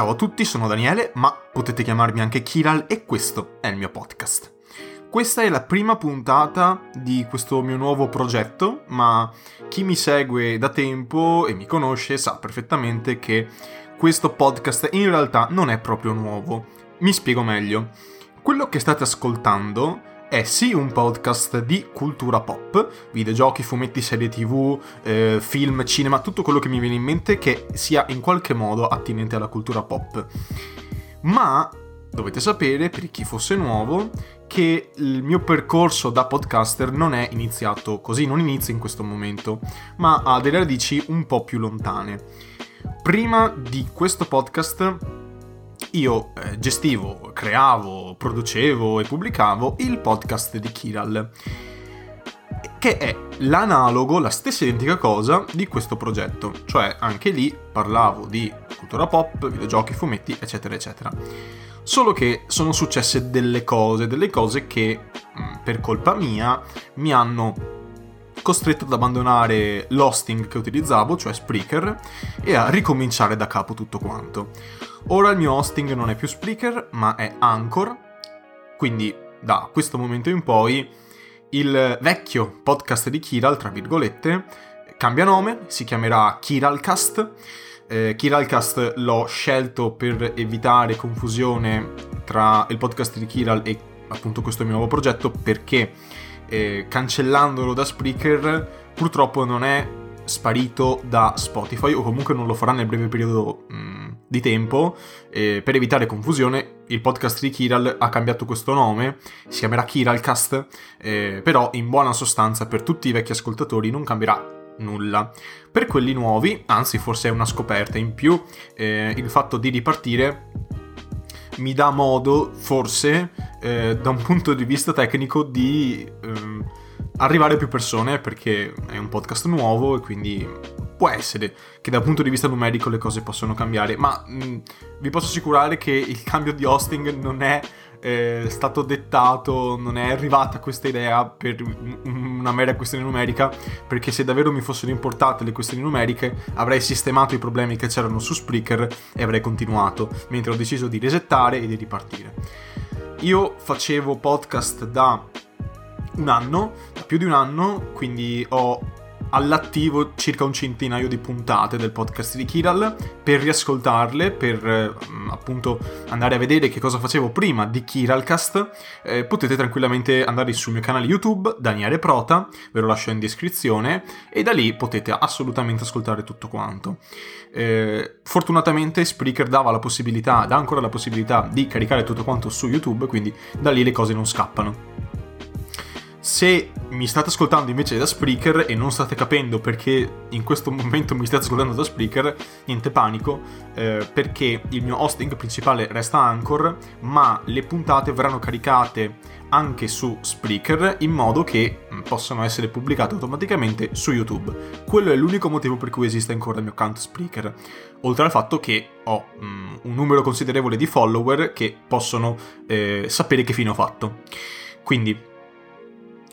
Ciao a tutti, sono Daniele, ma potete chiamarmi anche Kiral e questo è il mio podcast. Questa è la prima puntata di questo mio nuovo progetto, ma chi mi segue da tempo e mi conosce sa perfettamente che questo podcast in realtà non è proprio nuovo. Mi spiego meglio. Quello che state ascoltando è sì un podcast di cultura pop, videogiochi, fumetti, serie tv, eh, film, cinema, tutto quello che mi viene in mente che sia in qualche modo attinente alla cultura pop. Ma dovete sapere, per chi fosse nuovo, che il mio percorso da podcaster non è iniziato così, non inizia in questo momento, ma ha delle radici un po' più lontane. Prima di questo podcast io eh, gestivo, creavo, producevo e pubblicavo il podcast di Kiral, che è l'analogo, la stessa identica cosa di questo progetto, cioè anche lì parlavo di cultura pop, videogiochi, fumetti, eccetera, eccetera. Solo che sono successe delle cose, delle cose che mm, per colpa mia mi hanno costretto ad abbandonare l'hosting che utilizzavo, cioè Spreaker, e a ricominciare da capo tutto quanto. Ora il mio hosting non è più Spreaker, ma è Anchor, quindi da questo momento in poi il vecchio podcast di Kiral, tra virgolette, cambia nome, si chiamerà Kiralcast. Eh, Kiralcast l'ho scelto per evitare confusione tra il podcast di Kiral e appunto questo mio nuovo progetto perché eh, cancellandolo da Spreaker purtroppo non è sparito da Spotify o comunque non lo farà nel breve periodo mh, mm, di tempo. Eh, per evitare confusione, il podcast di Kiral ha cambiato questo nome, si chiamerà Kiralcast, eh, però in buona sostanza per tutti i vecchi ascoltatori non cambierà nulla. Per quelli nuovi, anzi forse è una scoperta in più, eh, il fatto di ripartire mi dà modo, forse, da un punto di vista tecnico, di ehm, arrivare a più persone perché è un podcast nuovo e quindi può essere che dal punto di vista numerico le cose possono cambiare, ma mh, mm, vi posso assicurare che il cambio di hosting non è eh, stato dettato, non è arrivata questa idea per una mera questione numerica, perché se davvero mi fossero importate le questioni numeriche avrei sistemato i problemi che c'erano su Spreaker e avrei continuato, mentre ho deciso di resettare e di ripartire. Io facevo podcast da un anno, più di un anno, quindi ho all'attivo circa un centinaio di puntate del podcast di Kiral per riascoltarle, per eh, appunto andare a vedere che cosa facevo prima di Kiralcast. Eh, potete tranquillamente andare sul mio canale YouTube, Daniele Prota, ve lo lascio in descrizione, e da lì potete assolutamente ascoltare tutto quanto. Eh, fortunatamente Spreaker dava la possibilità, dà ancora la possibilità di caricare tutto quanto su YouTube, quindi da lì le cose non scappano. Se mi state ascoltando invece da Spreaker e non state capendo perché in questo momento mi state ascoltando da Spreaker, niente panico, eh, perché il mio hosting principale resta Anchor, ma le puntate verranno caricate anche su Spreaker in modo che mm, possano essere pubblicate automaticamente su YouTube. Quello è l'unico motivo per cui esiste ancora il mio account Spreaker, oltre al fatto che ho mm, un numero considerevole di follower che possono eh, sapere che fine ho fatto. Quindi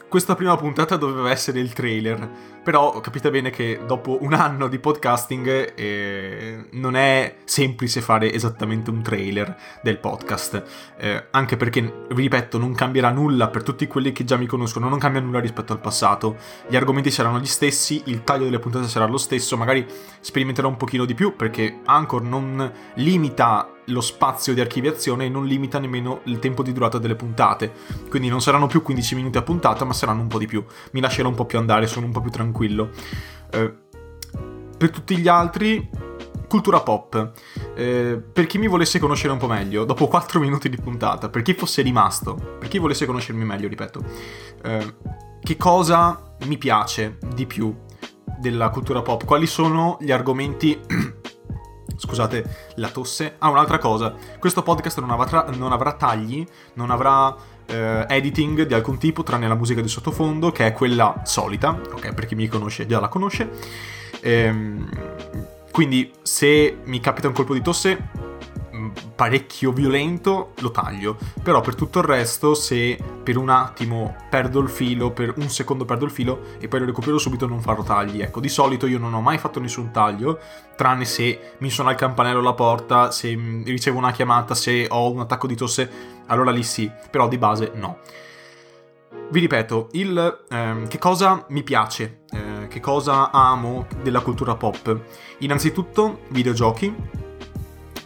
questa prima puntata doveva essere il trailer, però capite bene che dopo un anno di podcasting eh, non è semplice fare esattamente un trailer del podcast, eh, anche perché, vi ripeto, non cambierà nulla per tutti quelli che già mi conoscono, non cambia nulla rispetto al passato, gli argomenti saranno gli stessi, il taglio delle puntate sarà lo stesso, magari sperimenterò un pochino di più perché Anchor non limita lo spazio di archiviazione e non limita nemmeno il tempo di durata delle puntate. Quindi non saranno più 15 minuti a puntata, ma saranno un po' di più. Mi lascerò un po' più andare, sono un po' più tranquillo. Eh, per tutti gli altri, cultura pop. Eh, per chi mi volesse conoscere un po' meglio, dopo 4 minuti di puntata, per chi fosse rimasto, per chi volesse conoscermi meglio, ripeto, eh, che cosa mi piace di più della cultura pop? Quali sono gli argomenti scusate la tosse. Ah, un'altra cosa, questo podcast non avrà, non avrà tagli, non avrà eh, editing di alcun tipo, tranne la musica di sottofondo, che è quella solita, ok, per chi mi conosce già la conosce. Ehm, quindi se mi capita un colpo di tosse, parecchio violento, lo taglio. Però per tutto il resto, se per un attimo perdo il filo, per un secondo perdo il filo e poi lo recupero subito, non farò tagli. Ecco, di solito io non ho mai fatto nessun taglio, tranne se mi suona il campanello alla porta, se ricevo una chiamata, se ho un attacco di tosse, allora lì sì, però di base no. Vi ripeto, il, ehm, che cosa mi piace, eh, che cosa amo della cultura pop. Innanzitutto, videogiochi.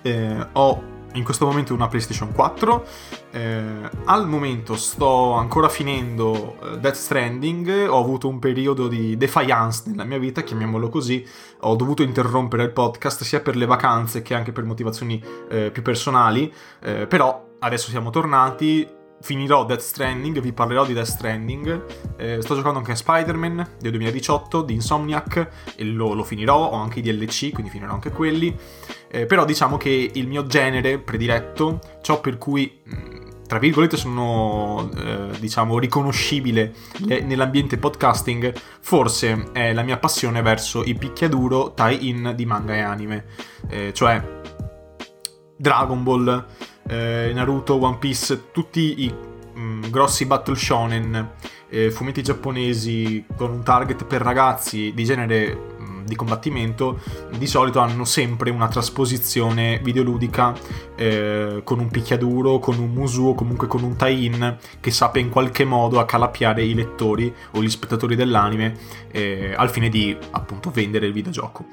Eh, ho in questo momento una PlayStation 4. Eh, al momento sto ancora finendo eh, Death Stranding. Ho avuto un periodo di defiance nella mia vita, chiamiamolo così. Ho dovuto interrompere il podcast sia per le vacanze che anche per motivazioni eh, più personali. Eh, però adesso siamo tornati finirò Death Stranding, vi parlerò di Death Stranding. Eh, sto giocando anche a Spider-Man del 2018 di Insomniac e lo, lo, finirò. Ho anche i DLC, quindi finirò anche quelli. Eh, però diciamo che il mio genere prediletto, ciò per cui. Mm, tra virgolette sono, eh, diciamo, riconoscibile nell'ambiente podcasting, forse è la mia passione verso i picchiaduro tie-in di manga e anime. Eh, cioè, Dragon Ball, eh, Naruto, One Piece, tutti i mh, mm, grossi battle shonen, eh, fumetti giapponesi con un target per ragazzi di genere mh, mm, di combattimento, di solito hanno sempre una trasposizione videoludica eh, con un picchiaduro, con un musu o comunque con un tie-in che sappia in qualche modo accalappiare i lettori o gli spettatori dell'anime eh, al fine di appunto vendere il videogioco.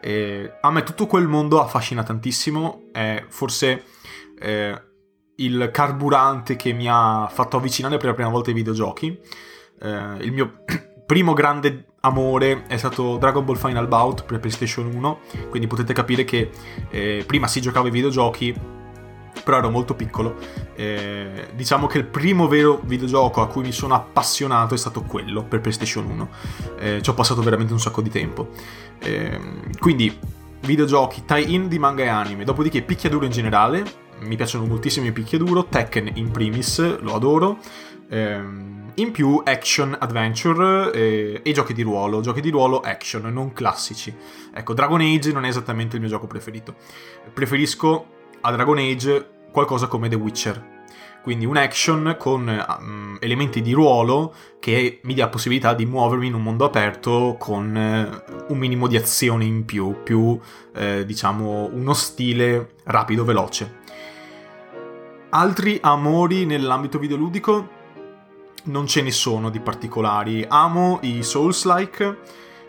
Eh, a me tutto quel mondo affascina tantissimo, è forse eh, il carburante che mi ha fatto avvicinare per la prima volta ai videogiochi. Eh, il mio primo grande amore è stato Dragon Ball Final Bout per PlayStation 1, quindi potete capire che eh, prima si giocava ai videogiochi, però ero molto piccolo. Eh, diciamo che il primo vero videogioco a cui mi sono appassionato è stato quello per PlayStation 1. Eh, ci ho passato veramente un sacco di tempo. Eh, quindi videogiochi, tie-in di manga e anime, dopodiché picchiaduro in generale, mi piacciono moltissimo i picchiaduro, Tekken in primis, lo adoro. Ehm, in più action adventure eh, e giochi di ruolo, giochi di ruolo action, non classici. Ecco, Dragon Age non è esattamente il mio gioco preferito. Preferisco a Dragon Age qualcosa come The Witcher. Quindi un action con um, elementi di ruolo che mi dia la possibilità di muovermi in un mondo aperto con uh, un minimo di azione in più, più uh, diciamo uno stile rapido, veloce. Altri amori nell'ambito videoludico non ce ne sono di particolari. Amo i Souls-like.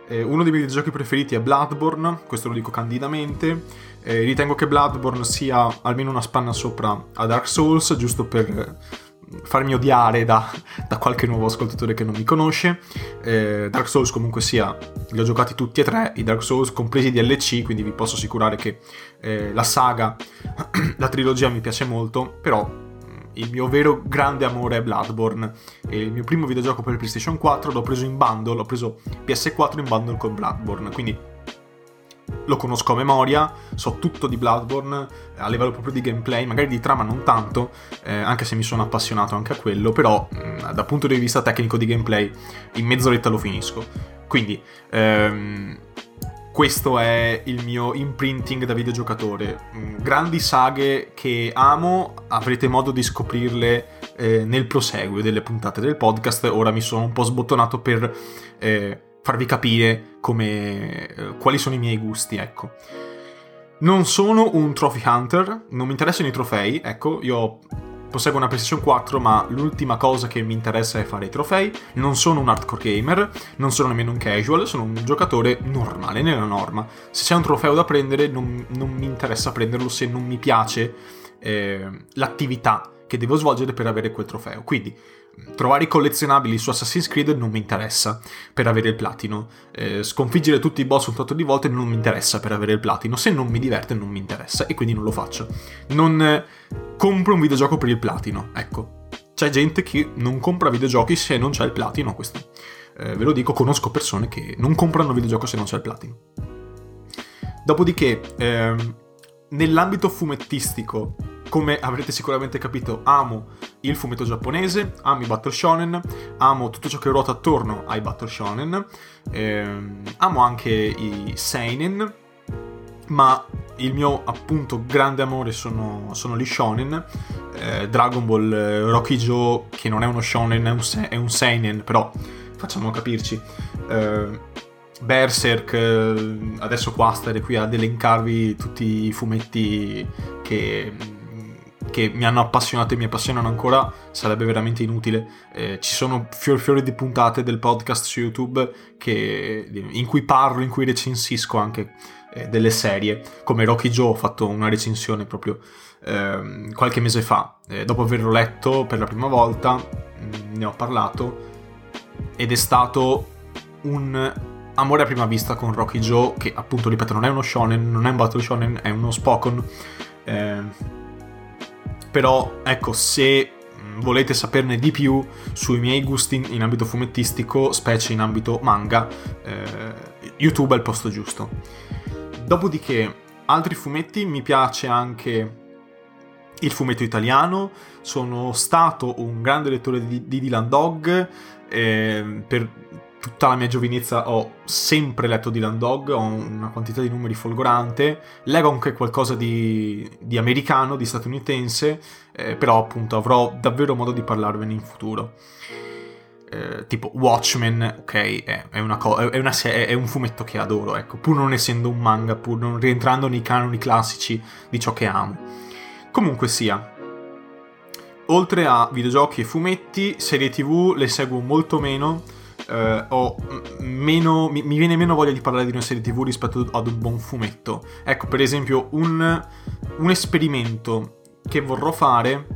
Eh, uno dei miei videogiochi preferiti è Bloodborne, questo lo dico candidamente. Eh, ritengo che Bloodborne sia almeno una spanna sopra a Dark Souls, giusto per farmi odiare da, da, qualche nuovo ascoltatore che non mi conosce. Eh, Dark Souls comunque sia, li ho giocati tutti e tre, i Dark Souls compresi DLC, quindi vi posso assicurare che eh, la saga, la trilogia mi piace molto, però mm, il mio vero grande amore è Bloodborne. E il mio primo videogioco per PlayStation 4 l'ho preso in bundle, ho preso PS4 in bundle con Bloodborne, quindi lo conosco a memoria, so tutto di Bloodborne eh, a livello proprio di gameplay, magari di trama non tanto, eh, anche se mi sono appassionato anche a quello, però mh, mm, dal punto di vista tecnico di gameplay in mezz'oretta lo finisco. Quindi ehm, questo è il mio imprinting da videogiocatore. Mm, grandi saghe che amo, avrete modo di scoprirle eh, nel proseguo delle puntate del podcast. Ora mi sono un po' sbottonato per eh, farvi capire come, eh, quali sono i miei gusti, ecco. Non sono un trophy hunter, non mi interessano i trofei, ecco, io posseggo una PlayStation 4, ma l'ultima cosa che mi interessa è fare i trofei. Non sono un hardcore gamer, non sono nemmeno un casual, sono un giocatore normale, nella norma. Se c'è un trofeo da prendere, non, non mi interessa prenderlo se non mi piace eh, l'attività che devo svolgere per avere quel trofeo. Quindi trovare i collezionabili su Assassin's Creed non mi interessa per avere il platino. Eh, sconfiggere tutti i boss un tot di volte non mi interessa per avere il platino. Se non mi diverte non mi interessa e quindi non lo faccio. Non eh, compro un videogioco per il platino, ecco. C'è gente che non compra videogiochi se non c'è il platino, questo. Eh, ve lo dico, conosco persone che non comprano videogioco se non c'è il platino. Dopodiché, ehm, nell'ambito fumettistico come avrete sicuramente capito, amo il fumetto giapponese, amo i battle shonen, amo tutto ciò che ruota attorno ai battle shonen, ehm, amo anche i seinen, ma il mio appunto grande amore sono, sono gli shonen. Eh, Dragon Ball, eh, Rocky Joe, che non è uno shonen, è un, se- è un seinen, però facciamo capirci. Eh, Berserk, eh, adesso qua stare qui ad elencarvi tutti i fumetti che che mi hanno appassionato e mi appassionano ancora sarebbe veramente inutile. Eh, ci sono fior fiori di puntate del podcast su YouTube che, in cui parlo, in cui recensisco anche eh, delle serie, come Rocky Joe ho fatto una recensione proprio eh, qualche mese fa, eh, dopo averlo letto per la prima volta, mm, ne ho parlato ed è stato un amore a prima vista con Rocky Joe che appunto ripeto non è uno shonen, non è un battle shonen, è uno Spokon. Però ecco se mm, volete saperne di più sui miei gusti in ambito fumettistico, specie in ambito manga, eh, YouTube è il posto giusto. Dopodiché, altri fumetti, mi piace anche il fumetto italiano, sono stato un grande lettore di, di Dylan Dog, eh, per tutta la mia giovinezza ho sempre letto Dylan Dog, ho una quantità di numeri folgorante, leggo anche qualcosa di, di americano, di statunitense, eh, però appunto avrò davvero modo di parlarvene in futuro. Eh, tipo Watchmen, ok, è, è, co- è, è, un fumetto che adoro, ecco, pur non essendo un manga, pur non rientrando nei canoni classici di ciò che amo. Comunque sia, oltre a videogiochi e fumetti, serie tv le seguo molto meno, eh, meno, mi, mi, viene meno voglia di parlare di una serie tv rispetto ad un buon fumetto. Ecco, per esempio, un, un esperimento che vorrò fare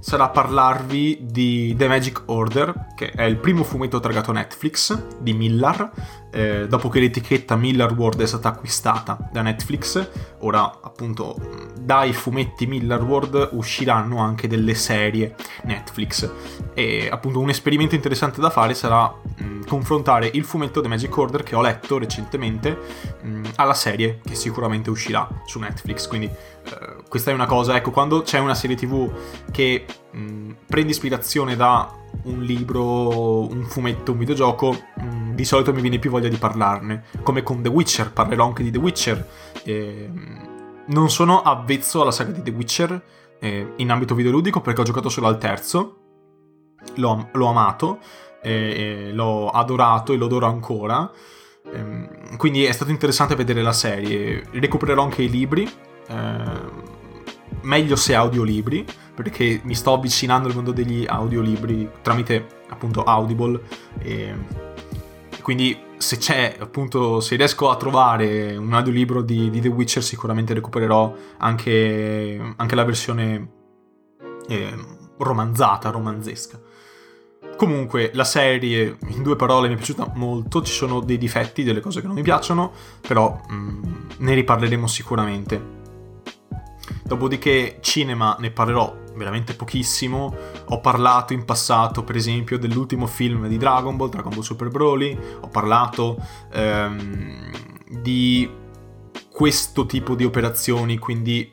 sarà parlarvi di The Magic Order, che è il primo fumetto targato Netflix di Millar, eh, dopo che l'etichetta Millar World è stata acquistata da Netflix. Ora, appunto, dai fumetti Millar World usciranno anche delle serie Netflix. E appunto un esperimento interessante da fare sarà mh, mm, confrontare il fumetto The Magic Order che ho letto recentemente mh, mm, alla serie che sicuramente uscirà su Netflix. Quindi eh, questa è una cosa, ecco, quando c'è una serie TV che mh, mm, prende ispirazione da un libro, un fumetto, un videogioco, mh, di solito mi viene più voglia di parlarne. Come con The Witcher, parlerò anche di The Witcher. Eh, non sono avvezzo alla saga di The Witcher eh, in ambito videoludico perché ho giocato solo al terzo, l'ho, l'ho amato, eh, l'ho adorato e lo ancora. Ehm, quindi è stato interessante vedere la serie. Recupererò anche i libri. Meglio se audiolibri, perché mi sto avvicinando al mondo degli audiolibri tramite appunto Audible. E quindi se c'è, appunto, se riesco a trovare un audiolibro di, di The Witcher, sicuramente recupererò anche, anche la versione eh, romanzata, romanzesca. Comunque, la serie, in due parole, mi è piaciuta molto. Ci sono dei difetti, delle cose che non mi piacciono, però mm, ne riparleremo sicuramente. Dopodiché cinema ne parlerò veramente pochissimo. Ho parlato in passato, per esempio, dell'ultimo film di Dragon Ball, Dragon Ball Super Broly. Ho parlato ehm, di questo tipo di operazioni, quindi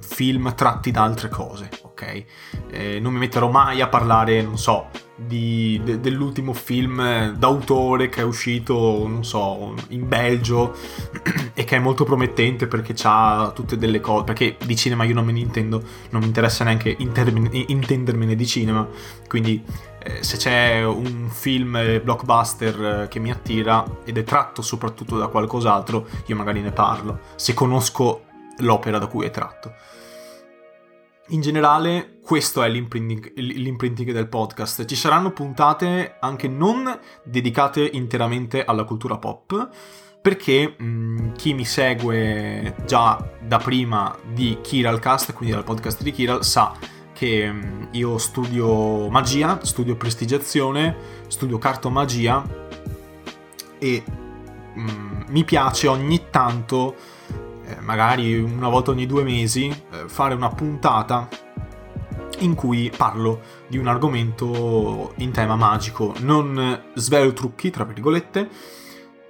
film tratti da altre cose, ok? Eh, non mi metterò mai a parlare, non so, di, de, dell'ultimo film d'autore che è uscito, non so, in Belgio e che è molto promettente perché ha tutte delle cose, perché di cinema io non me ne intendo, non mi interessa neanche intermin- intendermene di cinema, quindi eh, se c'è un film blockbuster eh, che mi attira ed è tratto soprattutto da qualcos'altro, io magari ne parlo, se conosco l'opera da cui è tratto. In generale, questo è l'imprinting, l'imprinting, del podcast. Ci saranno puntate anche non dedicate interamente alla cultura pop, perché mh, mm, chi mi segue già da prima di Kiralcast, quindi dal podcast di Kiral, sa che mh, mm, io studio magia, studio prestigiazione, studio cartomagia e mh, mm, mi piace ogni tanto eh, magari una volta ogni due mesi, eh, fare una puntata in cui parlo di un argomento in tema magico. Non svelo trucchi, tra virgolette,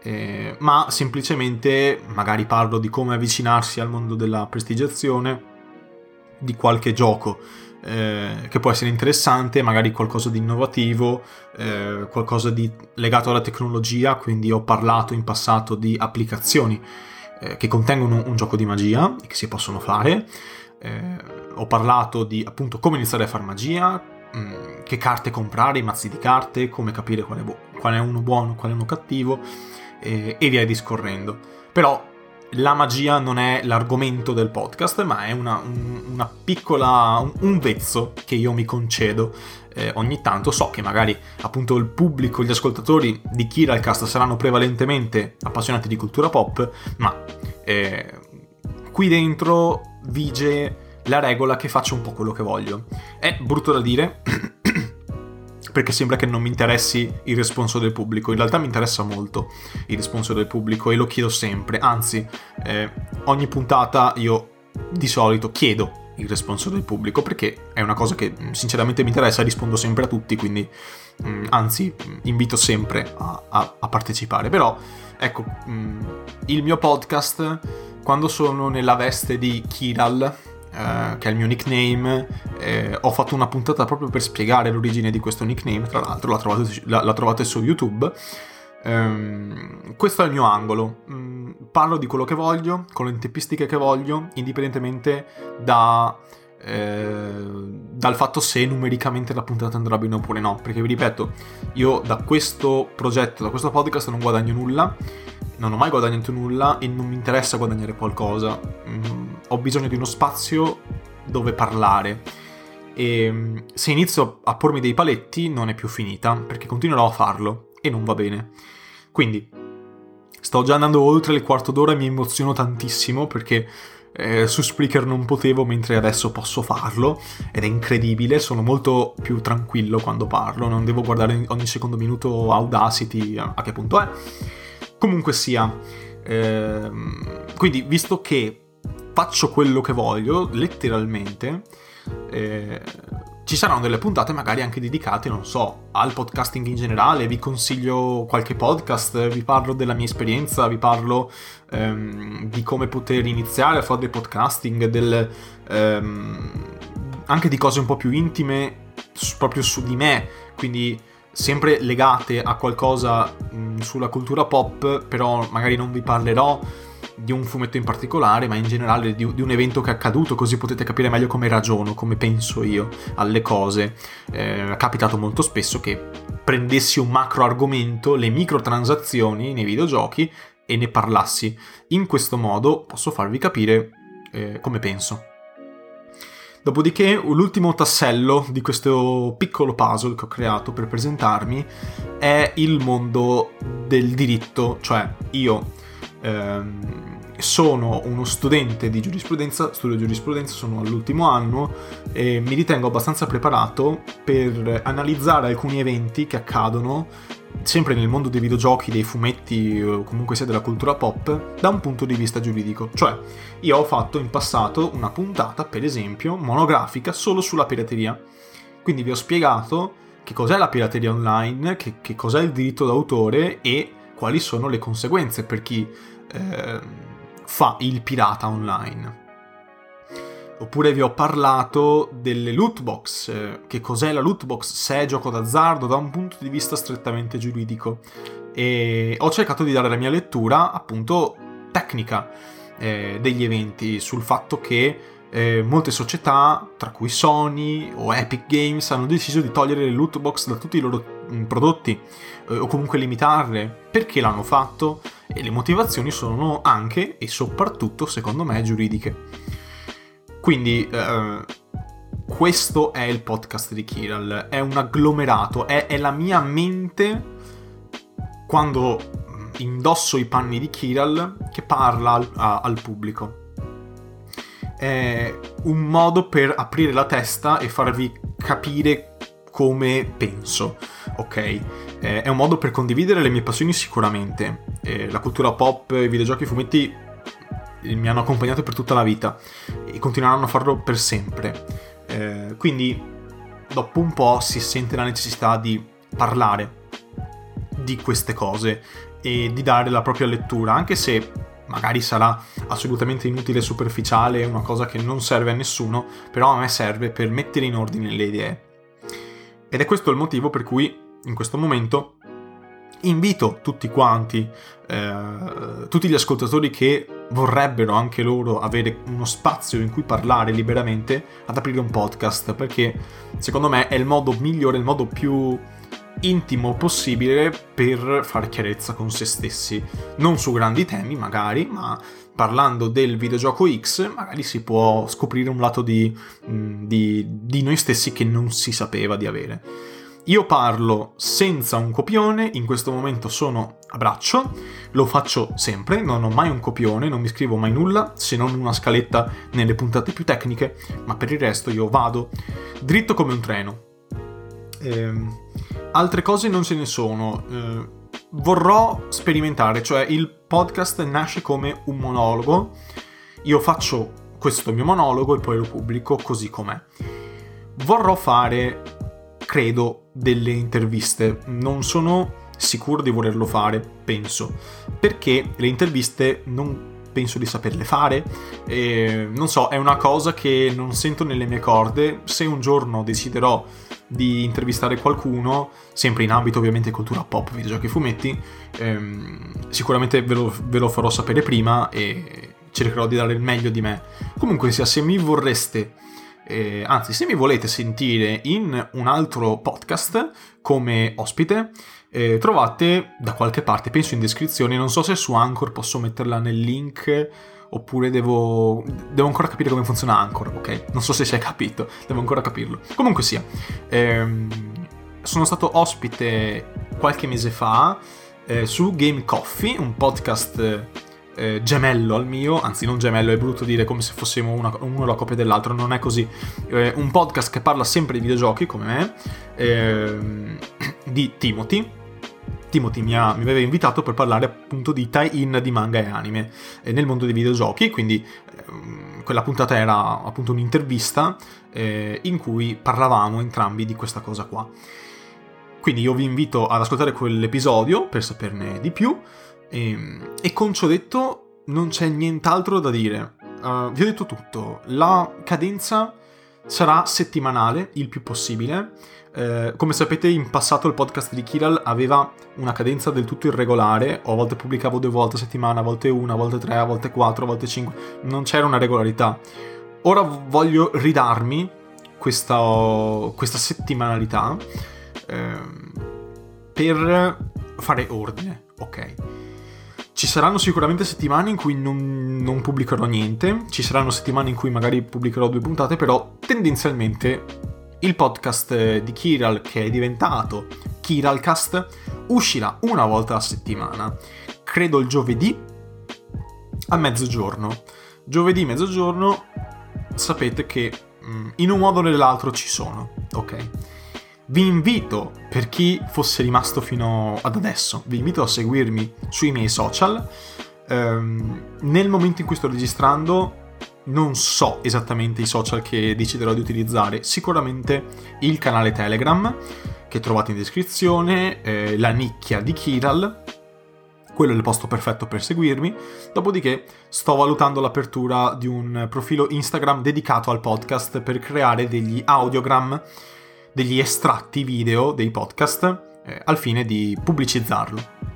eh, ma semplicemente magari parlo di come avvicinarsi al mondo della prestigiazione, di qualche gioco eh, che può essere interessante, magari qualcosa di innovativo, eh, qualcosa di legato alla tecnologia, quindi ho parlato in passato di applicazioni eh, che contengono un gioco di magia e che si possono fare. Eh, ho parlato di appunto come iniziare a fare magia, mh, mm, che carte comprare, i mazzi di carte, come capire qual è, bu- qual è uno buono, qual è uno cattivo e via discorrendo. Però la magia non è l'argomento del podcast, ma è una, un, una piccola, un, un, vezzo che io mi concedo eh, ogni tanto. So che magari appunto il pubblico, gli ascoltatori di Kiralcast saranno prevalentemente appassionati di cultura pop, ma eh, qui dentro vige la regola che faccio un po' quello che voglio. È brutto da dire, perché sembra che non mi interessi il responso del pubblico. In realtà mi interessa molto il responso del pubblico e lo chiedo sempre. Anzi, eh, ogni puntata io di solito chiedo il responso del pubblico perché è una cosa che mm, sinceramente mi interessa rispondo sempre a tutti, quindi mh, mm, anzi mm, invito sempre a, a, a partecipare. Però ecco, mh, il mio podcast, quando sono nella veste di Kiral, eh, che è il mio nickname. Eh, ho fatto una puntata proprio per spiegare l'origine di questo nickname, tra l'altro la trovate, la, la trovate su YouTube. Um, questo è il mio angolo. Mm, parlo di quello che voglio, con le tempistiche che voglio, indipendentemente da, eh, dal fatto se numericamente la puntata andrà bene oppure no. Perché vi ripeto, io da questo progetto, da questo podcast non guadagno nulla non ho mai guadagnato nulla e non mi interessa guadagnare qualcosa. Mm, ho bisogno di uno spazio dove parlare. E mm, se inizio a pormi dei paletti non è più finita, perché continuerò a farlo e non va bene. Quindi, sto già andando oltre il quarto d'ora e mi emoziono tantissimo perché eh, su Spreaker non potevo, mentre adesso posso farlo ed è incredibile. Sono molto più tranquillo quando parlo, non devo guardare ogni secondo minuto Audacity a, che punto è. Comunque sia, ehm, quindi visto che faccio quello che voglio, letteralmente, eh, ci saranno delle puntate magari anche dedicate, non so, al podcasting in generale, vi consiglio qualche podcast, vi parlo della mia esperienza, vi parlo ehm, di come poter iniziare a fare del podcasting, del, ehm, anche di cose un po' più intime proprio su di me, quindi sempre legate a qualcosa mh, sulla cultura pop, però magari non vi parlerò di un fumetto in particolare, ma in generale di, di, un evento che è accaduto, così potete capire meglio come ragiono, come penso io alle cose. Eh, è capitato molto spesso che prendessi un macro argomento, le microtransazioni nei videogiochi, e ne parlassi. In questo modo posso farvi capire eh, come penso. Dopodiché l'ultimo tassello di questo piccolo puzzle che ho creato per presentarmi è il mondo del diritto, cioè io ehm, sono uno studente di giurisprudenza, studio giurisprudenza, sono all'ultimo anno e mi ritengo abbastanza preparato per analizzare alcuni eventi che accadono sempre nel mondo dei videogiochi, dei fumetti o comunque sia della cultura pop, da un punto di vista giuridico. Cioè, io ho fatto in passato una puntata, per esempio, monografica solo sulla pirateria. Quindi vi ho spiegato che cos'è la pirateria online, che, che cos'è il diritto d'autore e quali sono le conseguenze per chi eh, fa il pirata online. Oppure vi ho parlato delle loot box, eh, che cos'è la loot box, se è gioco d'azzardo da un punto di vista strettamente giuridico. E ho cercato di dare la mia lettura, appunto, tecnica eh, degli eventi, sul fatto che eh, molte società, tra cui Sony o Epic Games, hanno deciso di togliere le loot box da tutti i loro mh, mm, prodotti eh, o comunque limitarle. Perché l'hanno fatto? E le motivazioni sono anche e soprattutto, secondo me, giuridiche. Quindi eh, questo è il podcast di Kiral, è un agglomerato, è, è la mia mente quando indosso i panni di Kiral che parla al, a, al pubblico. È un modo per aprire la testa e farvi capire come penso, ok? Eh, è un modo per condividere le mie passioni sicuramente. Eh, la cultura pop, i videogiochi, i fumetti mi hanno accompagnato per tutta la vita e continueranno a farlo per sempre. Eh, quindi dopo un po' si sente la necessità di parlare di queste cose e di dare la propria lettura, anche se magari sarà assolutamente inutile superficiale, una cosa che non serve a nessuno, però a me serve per mettere in ordine le idee. Ed è questo il motivo per cui in questo momento invito tutti quanti, eh, tutti gli ascoltatori che vorrebbero anche loro avere uno spazio in cui parlare liberamente ad aprire un podcast perché secondo me è il modo migliore, il modo più intimo possibile per fare chiarezza con se stessi. Non su grandi temi magari, ma parlando del videogioco X magari si può scoprire un lato di, di, di noi stessi che non si sapeva di avere. Io parlo senza un copione, in questo momento sono a braccio, lo faccio sempre, non ho mai un copione, non mi scrivo mai nulla, se non una scaletta nelle puntate più tecniche, ma per il resto io vado dritto come un treno. Ehm, altre cose non ce ne sono. Ehm, vorrò sperimentare, cioè il podcast nasce come un monologo, io faccio questo mio monologo e poi lo pubblico così com'è. Vorrò fare credo, delle interviste. Non sono sicuro di volerlo fare, penso, perché le interviste non penso di saperle fare. E, non so, è una cosa che non sento nelle mie corde. Se un giorno deciderò di intervistare qualcuno, sempre in ambito ovviamente cultura pop, videogiochi e fumetti, ehm, sicuramente ve lo, ve lo farò sapere prima e cercherò di dare il meglio di me. Comunque sia, se mi vorreste eh, anzi, se mi volete sentire in un altro podcast come ospite, eh, trovate da qualche parte, penso in descrizione, non so se su Anchor posso metterla nel link oppure devo, devo ancora capire come funziona Anchor, ok? Non so se si è capito, devo ancora capirlo. Comunque sia, ehm, sono stato ospite qualche mese fa eh, su Game Coffee, un podcast eh, gemello al mio, anzi non gemello, è brutto dire come se fossimo una, uno la copia dell'altro, non è così. Eh, un podcast che parla sempre di videogiochi, come me, eh, di Timothy. Timothy mi, ha, mi, aveva invitato per parlare appunto di tie-in di manga e anime eh, nel mondo dei videogiochi, quindi ehm, quella puntata era appunto un'intervista eh, in cui parlavamo entrambi di questa cosa qua. Quindi io vi invito ad ascoltare quell'episodio per saperne di più. E, ehm, e con ciò detto non c'è nient'altro da dire. Uh, vi ho detto tutto. La cadenza sarà settimanale, il più possibile. Uh, come sapete, in passato il podcast di Kiral aveva una cadenza del tutto irregolare. A volte pubblicavo due volte a settimana, a volte una, a volte tre, a volte quattro, a volte cinque. Non c'era una regolarità. Ora voglio ridarmi questa, questa settimanalità uh, per fare ordine, ok? Ci saranno sicuramente settimane in cui non, non, pubblicherò niente, ci saranno settimane in cui magari pubblicherò due puntate, però tendenzialmente il podcast di Kiral, che è diventato Kiralcast, uscirà una volta a settimana. Credo il giovedì a mezzogiorno. Giovedì mezzogiorno sapete che mm, in un modo o nell'altro ci sono, ok? Vi invito, per chi fosse rimasto fino ad adesso, vi invito a seguirmi sui miei social. Um, nel momento in cui sto registrando non so esattamente i social che deciderò di utilizzare, sicuramente il canale Telegram che trovate in descrizione, eh, la nicchia di Kiral, quello è il posto perfetto per seguirmi. Dopodiché sto valutando l'apertura di un profilo Instagram dedicato al podcast per creare degli audiogram degli estratti video dei podcast eh, al fine di pubblicizzarlo.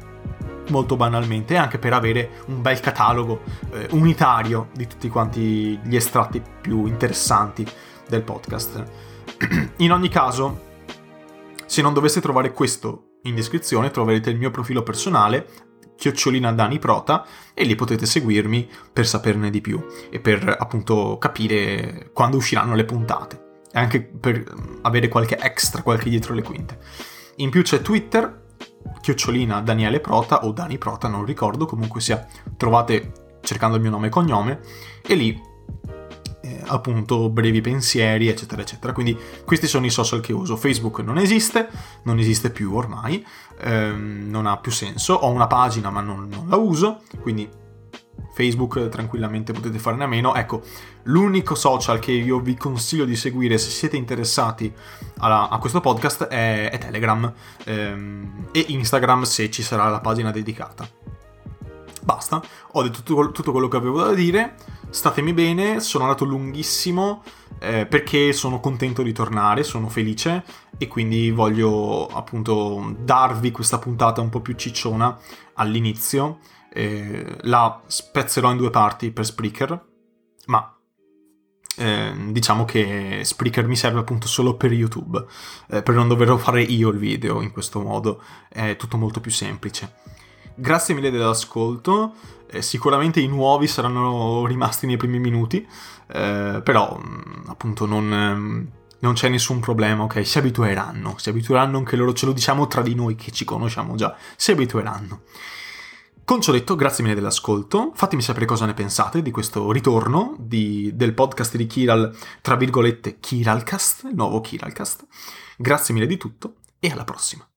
Molto banalmente, anche per avere un bel catalogo eh, unitario di tutti quanti gli estratti più interessanti del podcast. In ogni caso, se non doveste trovare questo in descrizione, troverete il mio profilo personale, chiocciolina Dani Prota, e lì potete seguirmi per saperne di più e per appunto capire quando usciranno le puntate anche per avere qualche extra, qualche dietro le quinte. In più c'è Twitter, chiocciolina Daniele Prota o Dani Prota, non ricordo, comunque sia, trovate cercando il mio nome e cognome, e lì eh, appunto brevi pensieri, eccetera, eccetera. Quindi questi sono i social che uso. Facebook non esiste, non esiste più ormai, ehm, non ha più senso. Ho una pagina ma non, non la uso, quindi Facebook tranquillamente potete farne a meno. Ecco, l'unico social che io vi consiglio di seguire se siete interessati a, a questo podcast è, è Telegram ehm, e Instagram se ci sarà la pagina dedicata. Basta, ho detto tutto, tutto quello che avevo da dire, statemi bene, sono andato lunghissimo, eh, perché sono contento di tornare, sono felice e quindi voglio appunto darvi questa puntata un po' più cicciona all'inizio. Eh, la spezzerò in due parti per Spreaker, ma eh, diciamo che Spreaker mi serve appunto solo per YouTube, eh, per non doverlo fare io il video in questo modo, è tutto molto più semplice. Grazie mille dell'ascolto, eh, sicuramente i nuovi saranno rimasti nei primi minuti, eh, però mm, appunto non, ehm, non, c'è nessun problema, ok? Si abitueranno, si abitueranno anche loro, ce lo diciamo tra di noi che ci conosciamo già, si abitueranno. Con ciò detto, grazie mille dell'ascolto, fatemi sapere cosa ne pensate di questo ritorno di, del podcast di Kiral, tra virgolette Kiralcast, il nuovo Kiralcast. Grazie mille di tutto e alla prossima.